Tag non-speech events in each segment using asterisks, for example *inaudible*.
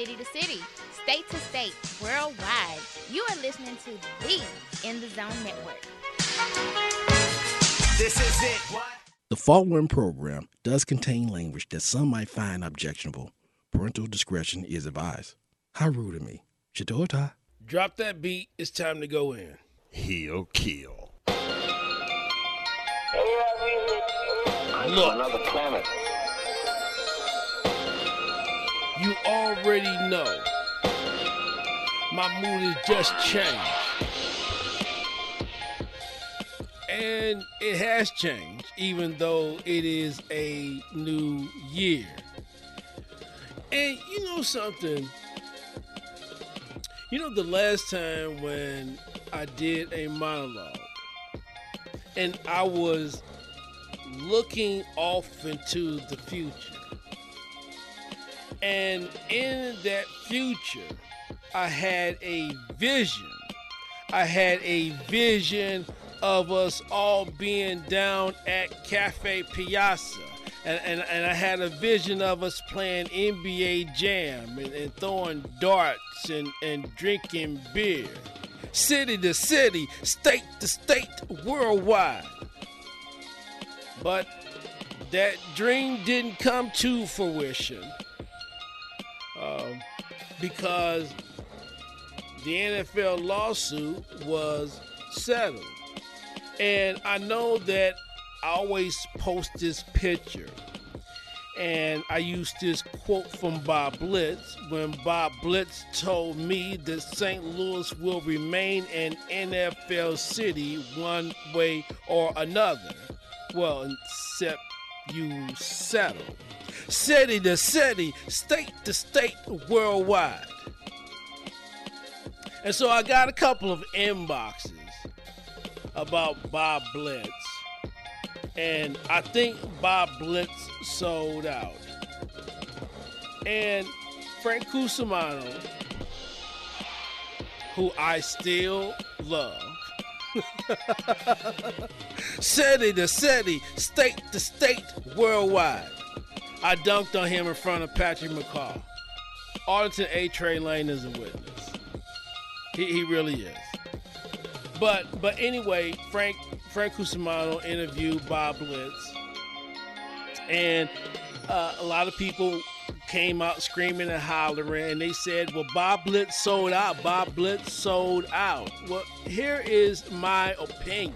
city to city, state to state, worldwide. You are listening to the In the Zone Network. This is it. What? The following program does contain language that some might find objectionable. Parental discretion is advised. How rude of me. Shadota. Drop that beat. It's time to go in. He'll kill. Look, another planet. You already know my mood has just changed. And it has changed, even though it is a new year. And you know something? You know, the last time when I did a monologue and I was looking off into the future. And in that future, I had a vision. I had a vision of us all being down at Cafe Piazza. And, and, and I had a vision of us playing NBA Jam and, and throwing darts and, and drinking beer. City to city, state to state, worldwide. But that dream didn't come to fruition um, because the NFL lawsuit was settled. And I know that I always post this picture. And I used this quote from Bob Blitz when Bob Blitz told me that St. Louis will remain an NFL city one way or another. Well, except you settle. City to city, state to state, worldwide. And so I got a couple of inboxes about Bob Blitz. And I think Bob Blitz sold out. And Frank Cusimano, who I still love, *laughs* city to city, state to state, worldwide. I dunked on him in front of Patrick McCall. Arlington A. Trey Lane is a witness. He, he really is. But but anyway, Frank Frank Cusimano interviewed Bob Blitz, and uh, a lot of people came out screaming and hollering, and they said, "Well, Bob Blitz sold out. Bob Blitz sold out." Well, here is my opinion,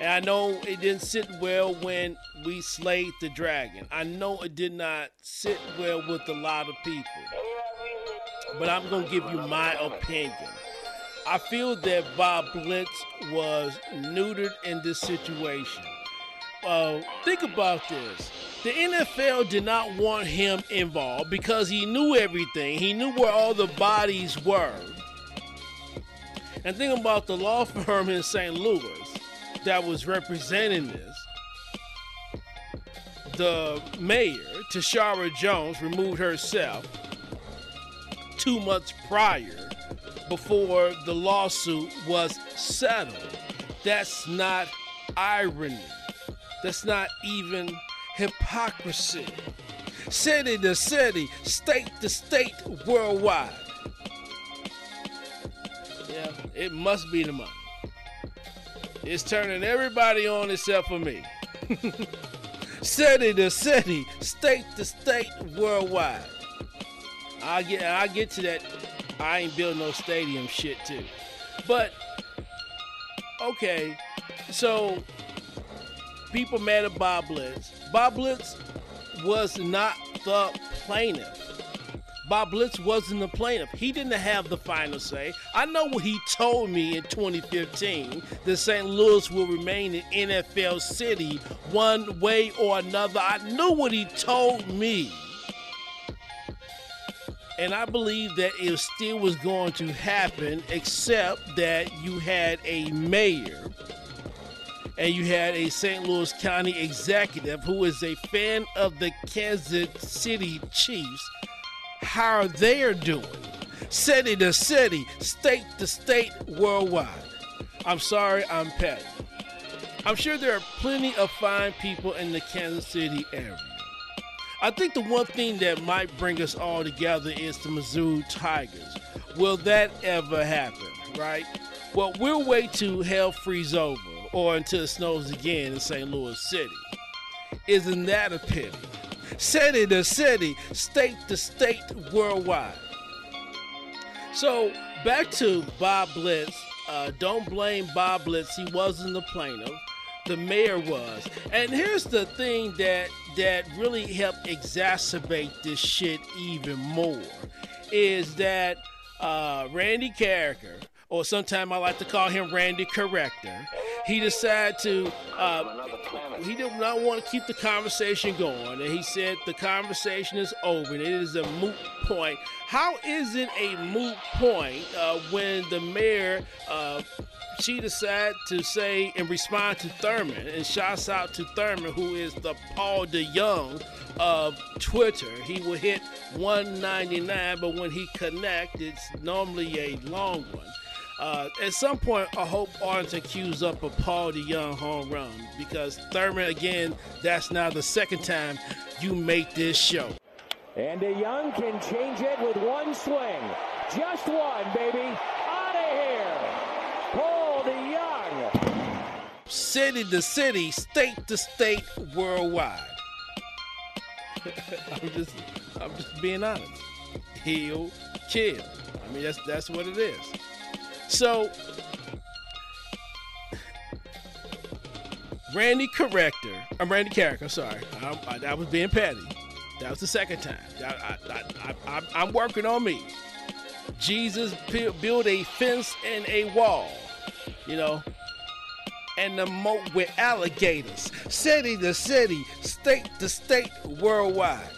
and I know it didn't sit well when we slayed the dragon. I know it did not sit well with a lot of people, but I'm gonna give you my opinion. I feel that Bob Blitz was neutered in this situation. Uh, think about this. The NFL did not want him involved because he knew everything. He knew where all the bodies were. And think about the law *laughs* firm in St. Louis that was representing this. The mayor, Tishaura Jones, removed herself two months prior before the lawsuit was settled. That's not irony. That's not even hypocrisy. City to city, state to state, worldwide. Yeah, it must be the money. It's turning everybody on except for me. *laughs* city to city, state to state, worldwide. I get I get to that I ain't building no stadium shit too. But okay, so people mad at Bob Blitz. Bob Blitz was not the plaintiff. Bob Blitz wasn't the plaintiff. He didn't have the final say. I know what he told me in 2015 that St. Louis will remain an NFL city one way or another. I knew what he told me. And I believe that it still was going to happen, except that you had a mayor and you had a St. Louis County executive who is a fan of the Kansas City Chiefs. How they are doing, city to city, state to state, worldwide. I'm sorry, I'm petty. I'm sure there are plenty of fine people in the Kansas City area. I think the one thing that might bring us all together is the Missouri Tigers. Will that ever happen, right? Well, we'll wait till hell freezes over or until it snows again in St. Louis City. Isn't that a pity? City to city, state to state, worldwide. So back to Bob Blitz. Uh, don't blame Bob Blitz. He wasn't the plaintiff. The mayor was. And here's the thing that that really helped exacerbate this shit even more is that uh, Randy Karraker, or sometimes I like to call him Randy Correcter, he decided to, uh, he did not want to keep the conversation going. And he said the conversation is over and it is a moot point. How is it a moot point uh, when the mayor, uh, she decided to say and respond to Thurman and shouts out to Thurman, who is the Paul DeJong of Twitter. He will hit 199, but when he connects, it's normally a long one. Uh, at some point, I hope Arlington cues up a Paul DeJong home run because Thurman, again, that's now the second time you make this show. And DeJong can change it with one swing. Just one, baby. Out of here. Paul DeJong. City to city, state to state, worldwide. I'm just, I'm just being honest. Heal, kill. I mean, that's that's what it is. So, Randy Correcter, I'm Randy Karraker, I'm sorry. I, I, that was being petty. That was the second time. I, am working on me. Jesus built a fence and a wall, you know, and the moat with alligators, city to city, state to state, worldwide.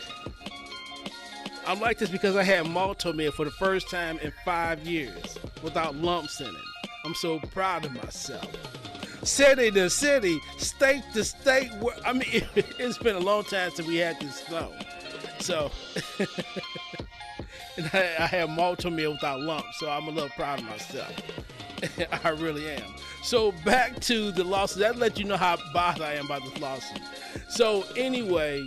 I'm like this because I had Malt-O-Meal for the first time in five years without lumps in it. I'm so proud of myself. City to city, state to state. I mean, *laughs* it's been a long time since we had this snow. So, *laughs* and I, I have Malt-O-Meal without lumps, so I'm a little proud of myself. *laughs* I really am. So back to the lawsuit. That let you know how bothered I am by this lawsuit. So anyway,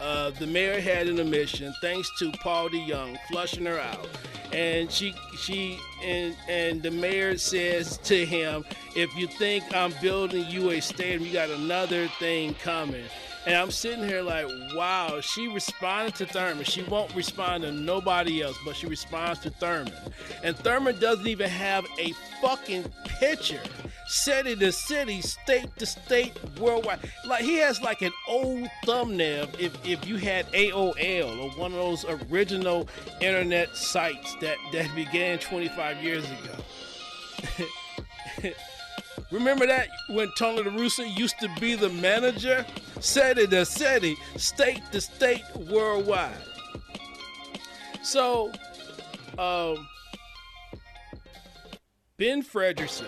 uh, the mayor had an admission thanks to Paul DeJong flushing her out. And she she and and the mayor says to him, if you think I'm building you a stadium, you got another thing coming. And I'm sitting here like, wow, she responded to Thurman. She won't respond to nobody else, but she responds to Thurman. And Thurman doesn't even have a fucking picture. City to city, state to state, worldwide. Like he has like an old thumbnail if, if you had AOL or one of those original internet sites that, that began 25 years ago. *laughs* Remember that when Tony La Russa used to be the manager? City to city, state to state, worldwide. So, um, Ben Frederickson,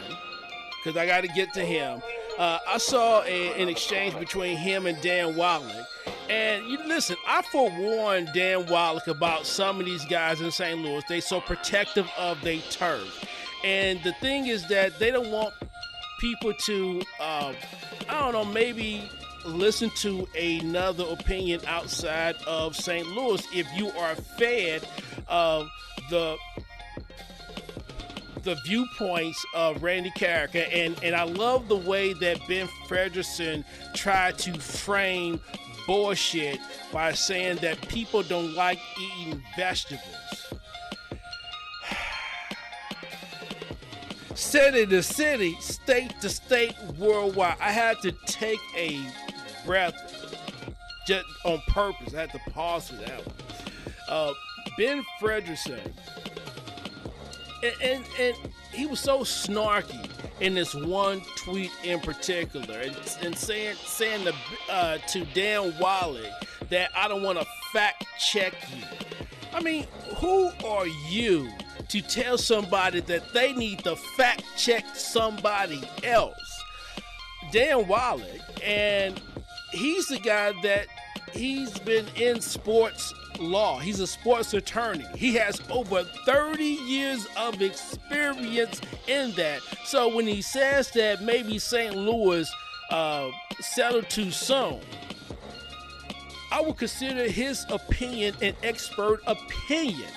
because I got to get to him. Uh, I saw a, an exchange between him and Dan Wallach. And you listen, I forewarned Dan Wallach about some of these guys in St. Louis. They so protective of their turf. And the thing is that they don't want people to, uh, I don't know, maybe listen to another opinion outside of St. Louis if you are fed of the the viewpoints of Randy Karraker, and and I love the way that Ben Frederickson tried to frame bullshit by saying that people don't like eating vegetables. *sighs* city to city, state to state, worldwide. I had to take a breath just on purpose. I had to pause for that one. Uh, ben Frederickson, and, and, and he was so snarky in this one tweet in particular, and, and saying saying to, uh, to Dan Wallach that I don't want to fact check you. I mean, who are you to tell somebody that they need to fact check somebody else? Dan Wallach, and he's the guy that he's been in sports law. He's a sports attorney. He has over 30 years of experience in that. So when he says that maybe St. Louis uh, settled too soon, I would consider his opinion an expert opinion.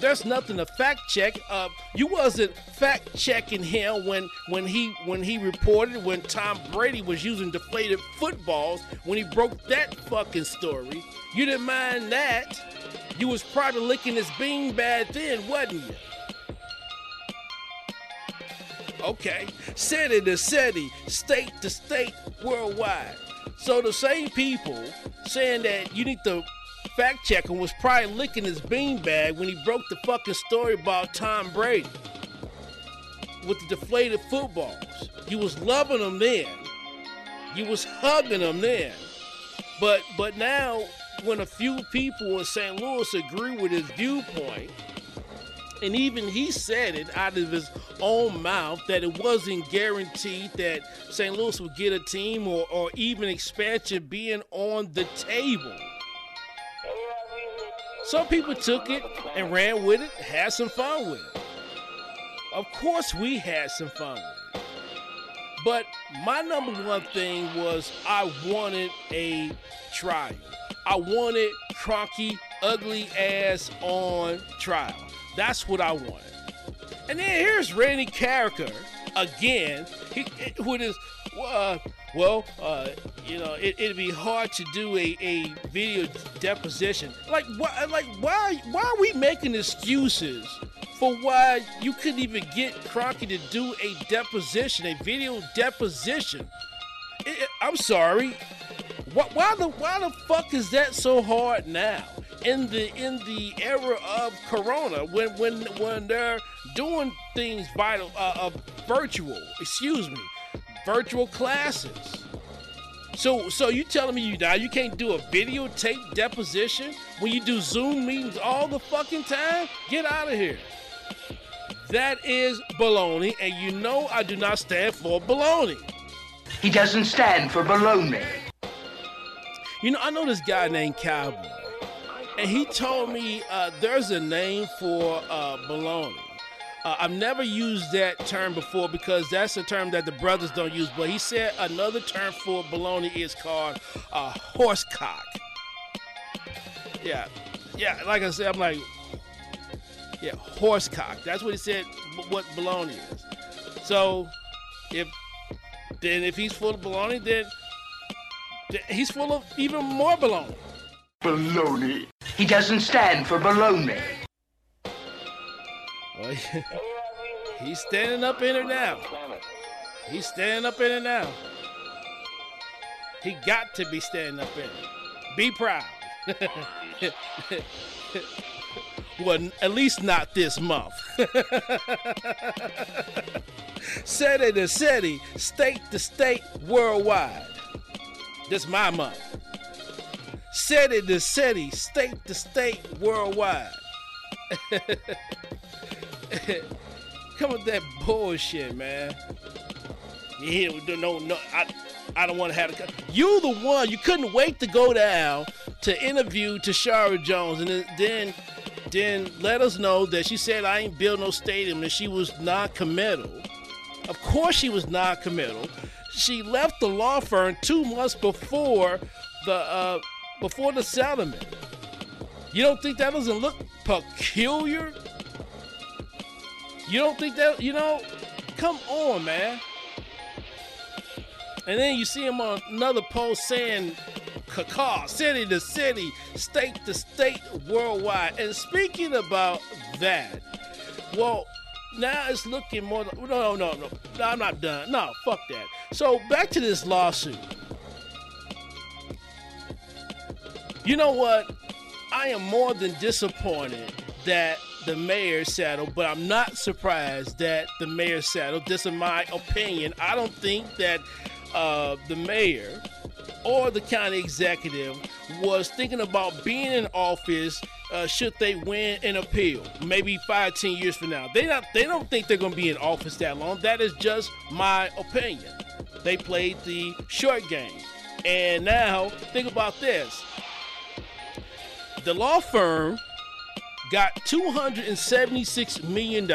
There's nothing to fact check. Uh, you wasn't fact checking him when when he when he reported when Tom Brady was using deflated footballs when he broke that fucking story. You didn't mind that. You was probably licking his bean bad then, wasn't you? Okay. City to city, state to state, worldwide. So the same people saying that you need to fact check him was probably licking his beanbag when he broke the fucking story about Tom Brady with the deflated footballs. You was loving them then. You was hugging them then. But but now when a few people in St. Louis agree with his viewpoint, and even he said it out of his own mouth that it wasn't guaranteed that St. Louis would get a team or, or even expansion being on the table. Some people took it and ran with it, had some fun with it. Of course, we had some fun with it. But my number one thing was I wanted a trial. I wanted Kroenke ugly ass on trial. That's what I wanted. And then here's Randy Karraker again, he, with his, uh, well, uh, you know, it, would be hard to do a, a video deposition. Like, why, like, why, why are we making excuses for why you couldn't even get Kroenke to do a deposition, a video deposition? It, it, I'm sorry. Why, why the why the fuck is that so hard now? in the in the era of Corona when when when they're doing things vital uh, uh, virtual. Excuse me, virtual classes. So so you telling me you now you can't do a videotape deposition when you do Zoom meetings all the fucking time? Get out of here. That is baloney, and you know I do not stand for baloney. He doesn't stand for baloney. You know, I know this guy named Cowboy and he told me uh, there's a name for uh, baloney. Uh, I've never used that term before because that's a term that the brothers don't use. But he said another term for baloney is called uh, horsecock. Yeah, yeah. Like I said, I'm like, yeah, horsecock. That's what he said. What baloney is. So, if then if he's full of baloney, then, then he's full of even more baloney. Baloney. He doesn't stand for baloney. *laughs* He's standing up in it now. He's standing up in it now. He got to be standing up in it. Be proud. *laughs* well, at least not this month. *laughs* city to city, state to state, worldwide. This my month city to city, state to state, worldwide. *laughs* Come with that bullshit, man. Yeah, no, no, I, I don't want to have a. You the one. You couldn't wait to go down to interview Tishaura Jones, and then, then let us know that she said I ain't build no stadium, and she was non-committal. Of course, she was non-committal. She left the law firm two months before the uh, before the settlement. You don't think that doesn't look peculiar? You don't think that, you know? Come on, man. And then you see him on another post saying, Kaka, city to city, state to state, worldwide. And speaking about that, well, now it's looking more. No, no, no. no I'm not done. No, fuck that. So back to this lawsuit. You know what? I am more than disappointed that the mayor's saddle, but I'm not surprised that the mayor's saddle. This is my opinion. I don't think that uh, the mayor or the county executive was thinking about being in office uh, should they win an appeal, maybe five, ten years from now. They not they don't think they're going to be in office that long. That is just my opinion. They played the short game, and now think about this the law firm got $276 million,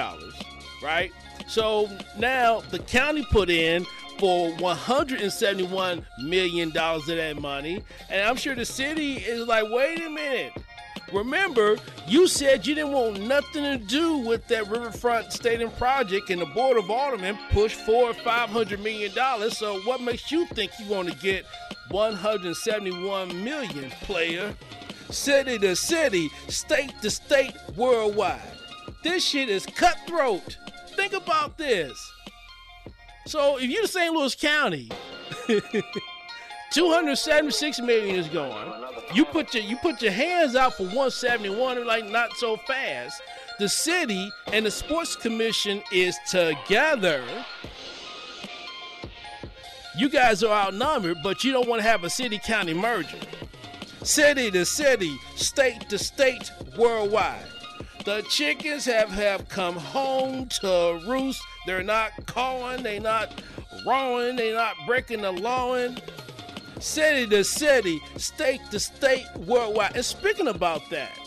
right? So now the county put in for 171 million dollars of that money, and I'm sure the city is like, wait a minute. Remember, you said you didn't want nothing to do with that Riverfront Stadium project, and the Board of Aldermen pushed for 500 million dollars. So, what makes you think you want to get 171 million, player? City to city, state to state, worldwide. This shit is cutthroat. Think about this. So, if you're St. Louis County, *laughs* 276 million is gone. You put your you put your hands out for 171 and like not so fast. The city and the sports commission is together. You guys are outnumbered, but you don't want to have a city county merger. City to city, state to state, worldwide. The chickens have, have come home to roost. They're not calling, they're not rowing, they're not breaking the lawn city to city, state to state, worldwide. And speaking about that,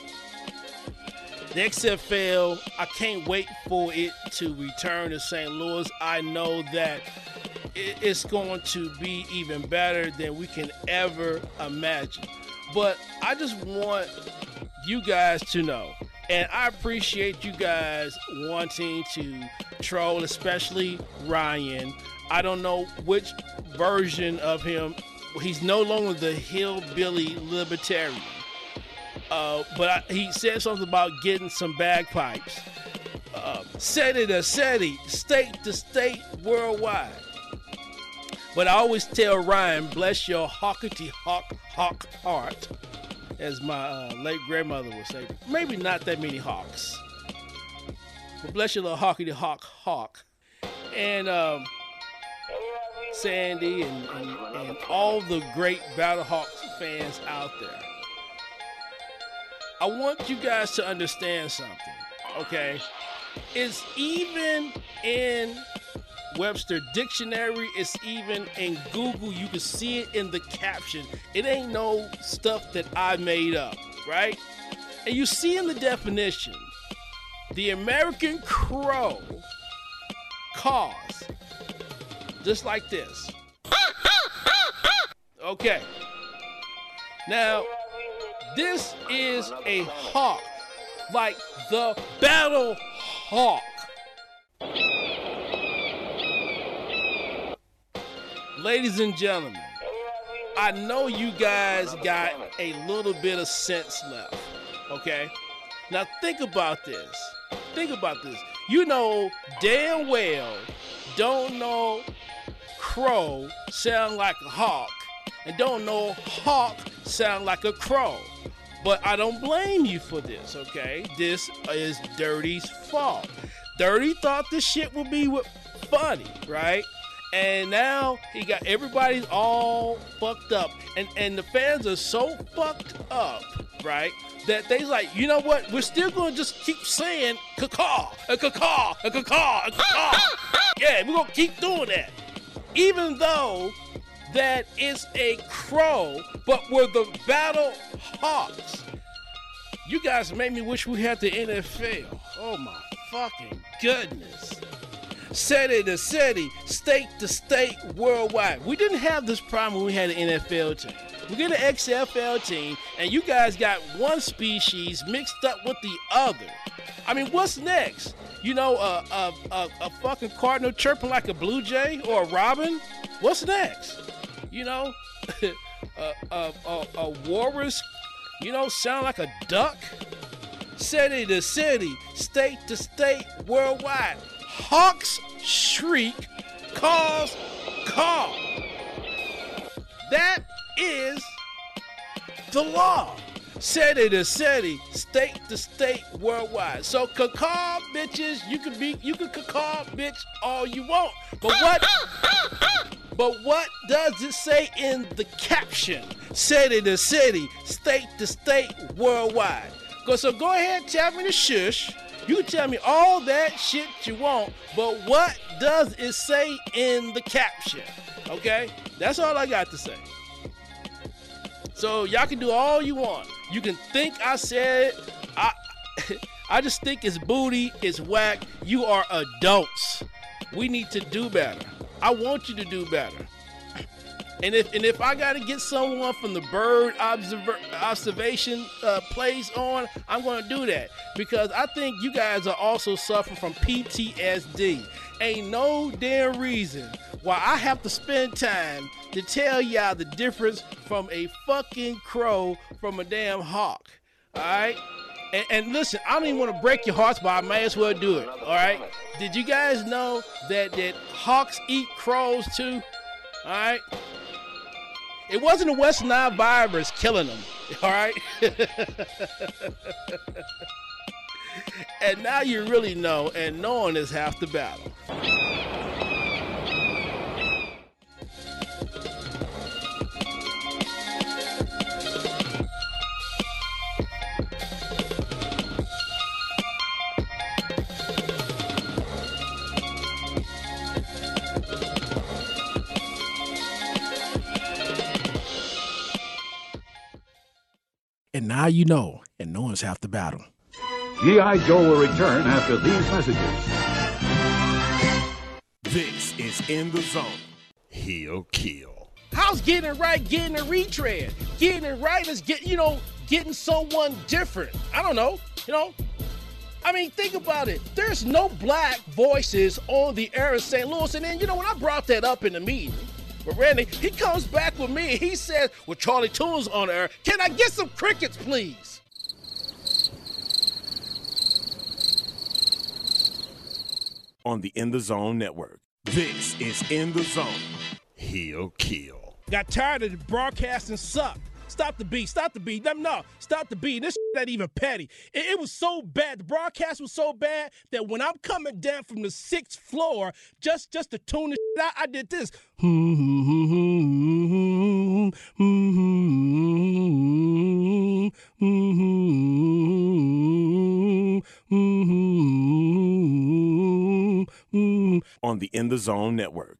the XFL, I can't wait for it to return to St. Louis. I know that it's going to be even better than we can ever imagine. But I just want you guys to know, and I appreciate you guys wanting to troll, especially Ryan. I don't know which version of him he's no longer the hillbilly libertarian. Uh, but I, he said something about getting some bagpipes. Uh, city to city, state to state, worldwide. But I always tell Ryan, bless your hawkety hawk hawk heart, as my uh, late grandmother would say. Maybe not that many hawks, but bless your little hawkety hawk hawk. And um, Sandy, and, and, and all the great Battlehawks fans out there. I want you guys to understand something, okay? It's even in Webster Dictionary, it's even in Google. You can see it in the caption. It ain't no stuff that I made up, right? And you see in the definition, the American crow caws just like this. Okay. Now, this is a hawk, like the battle hawk. Ladies and gentlemen, I know you guys got a little bit of sense left, okay? Now think about this. Think about this. You know damn well, don't know crow sound like a hawk and don't know hawk sound like a crow. But I don't blame you for this, okay? This is Dirty's fault. Dirty thought this shit would be funny, right? And now he got everybody's all fucked up. And and the fans are so fucked up, right? That they like, you know what? We're still gonna just keep saying cacaw, a cacaw, a cacaw, a cacaw. Yeah, we're gonna keep doing that even though that is a crow, but we're the battle hawks. You guys made me wish we had the NFL. Oh my fucking goodness. City to city, state to state, worldwide. We didn't have this problem when we had an NFL team. We get an XFL team, and you guys got one species mixed up with the other. I mean, what's next? you know, a, a, a, a fucking cardinal chirping like a blue jay or a robin? What's next? You know, *laughs* a, a, a, a walrus, you know, sound like a duck? City to city, state to state, worldwide. Hawks shriek, calls call. That is the law city to city, state to state, worldwide. So cacaw bitches, you can be you can cacaw bitch all you want. But what But what does it say in the caption? City to city, state to state, worldwide. Go so go ahead tell me to shush. You tell me all that shit you want, but what does it say in the caption? Okay? That's all I got to say. So y'all can do all you want. You can think I said I *laughs* I just think it's booty, it's whack. You are adults. We need to do better. I want you to do better. And if and if I got to get someone from the bird observer, observation uh, place on, I'm going to do that because I think you guys are also suffering from PTSD. Ain't no damn reason why I have to spend time to tell y'all the difference from a fucking crow from a damn hawk. All right. And, and, listen, I don't even want to break your hearts, but I may as well do it. All right. Did you guys know that that hawks eat crows too? All right. It wasn't the West Nile virus killing them, all right? *laughs* and now you really know, and knowing is half the battle. And now you know, and knowing's half the battle. G.I. Joe will return after these messages. This is In the Zone. He'll kill. How's getting it right, getting a retread? Getting it right is get you know, getting someone different. I don't know, you know. I mean, think about it. There's no black voices on the air in St. Louis. And then, you know, when I brought that up in the meeting, but Randy, he comes back with me. He says, with Charlie Tunes on air, can I get some crickets, please? On the In the Zone Network. This is In the Zone. He'll kill. Got tired of the broadcasting suck. Stop the beat. Stop the beat. No, stop the beat. This not even petty. It, it, was so bad. The broadcast was so bad that when I'm coming down from the sixth floor, just just to tune the out, I did this. On the In the Zone Network.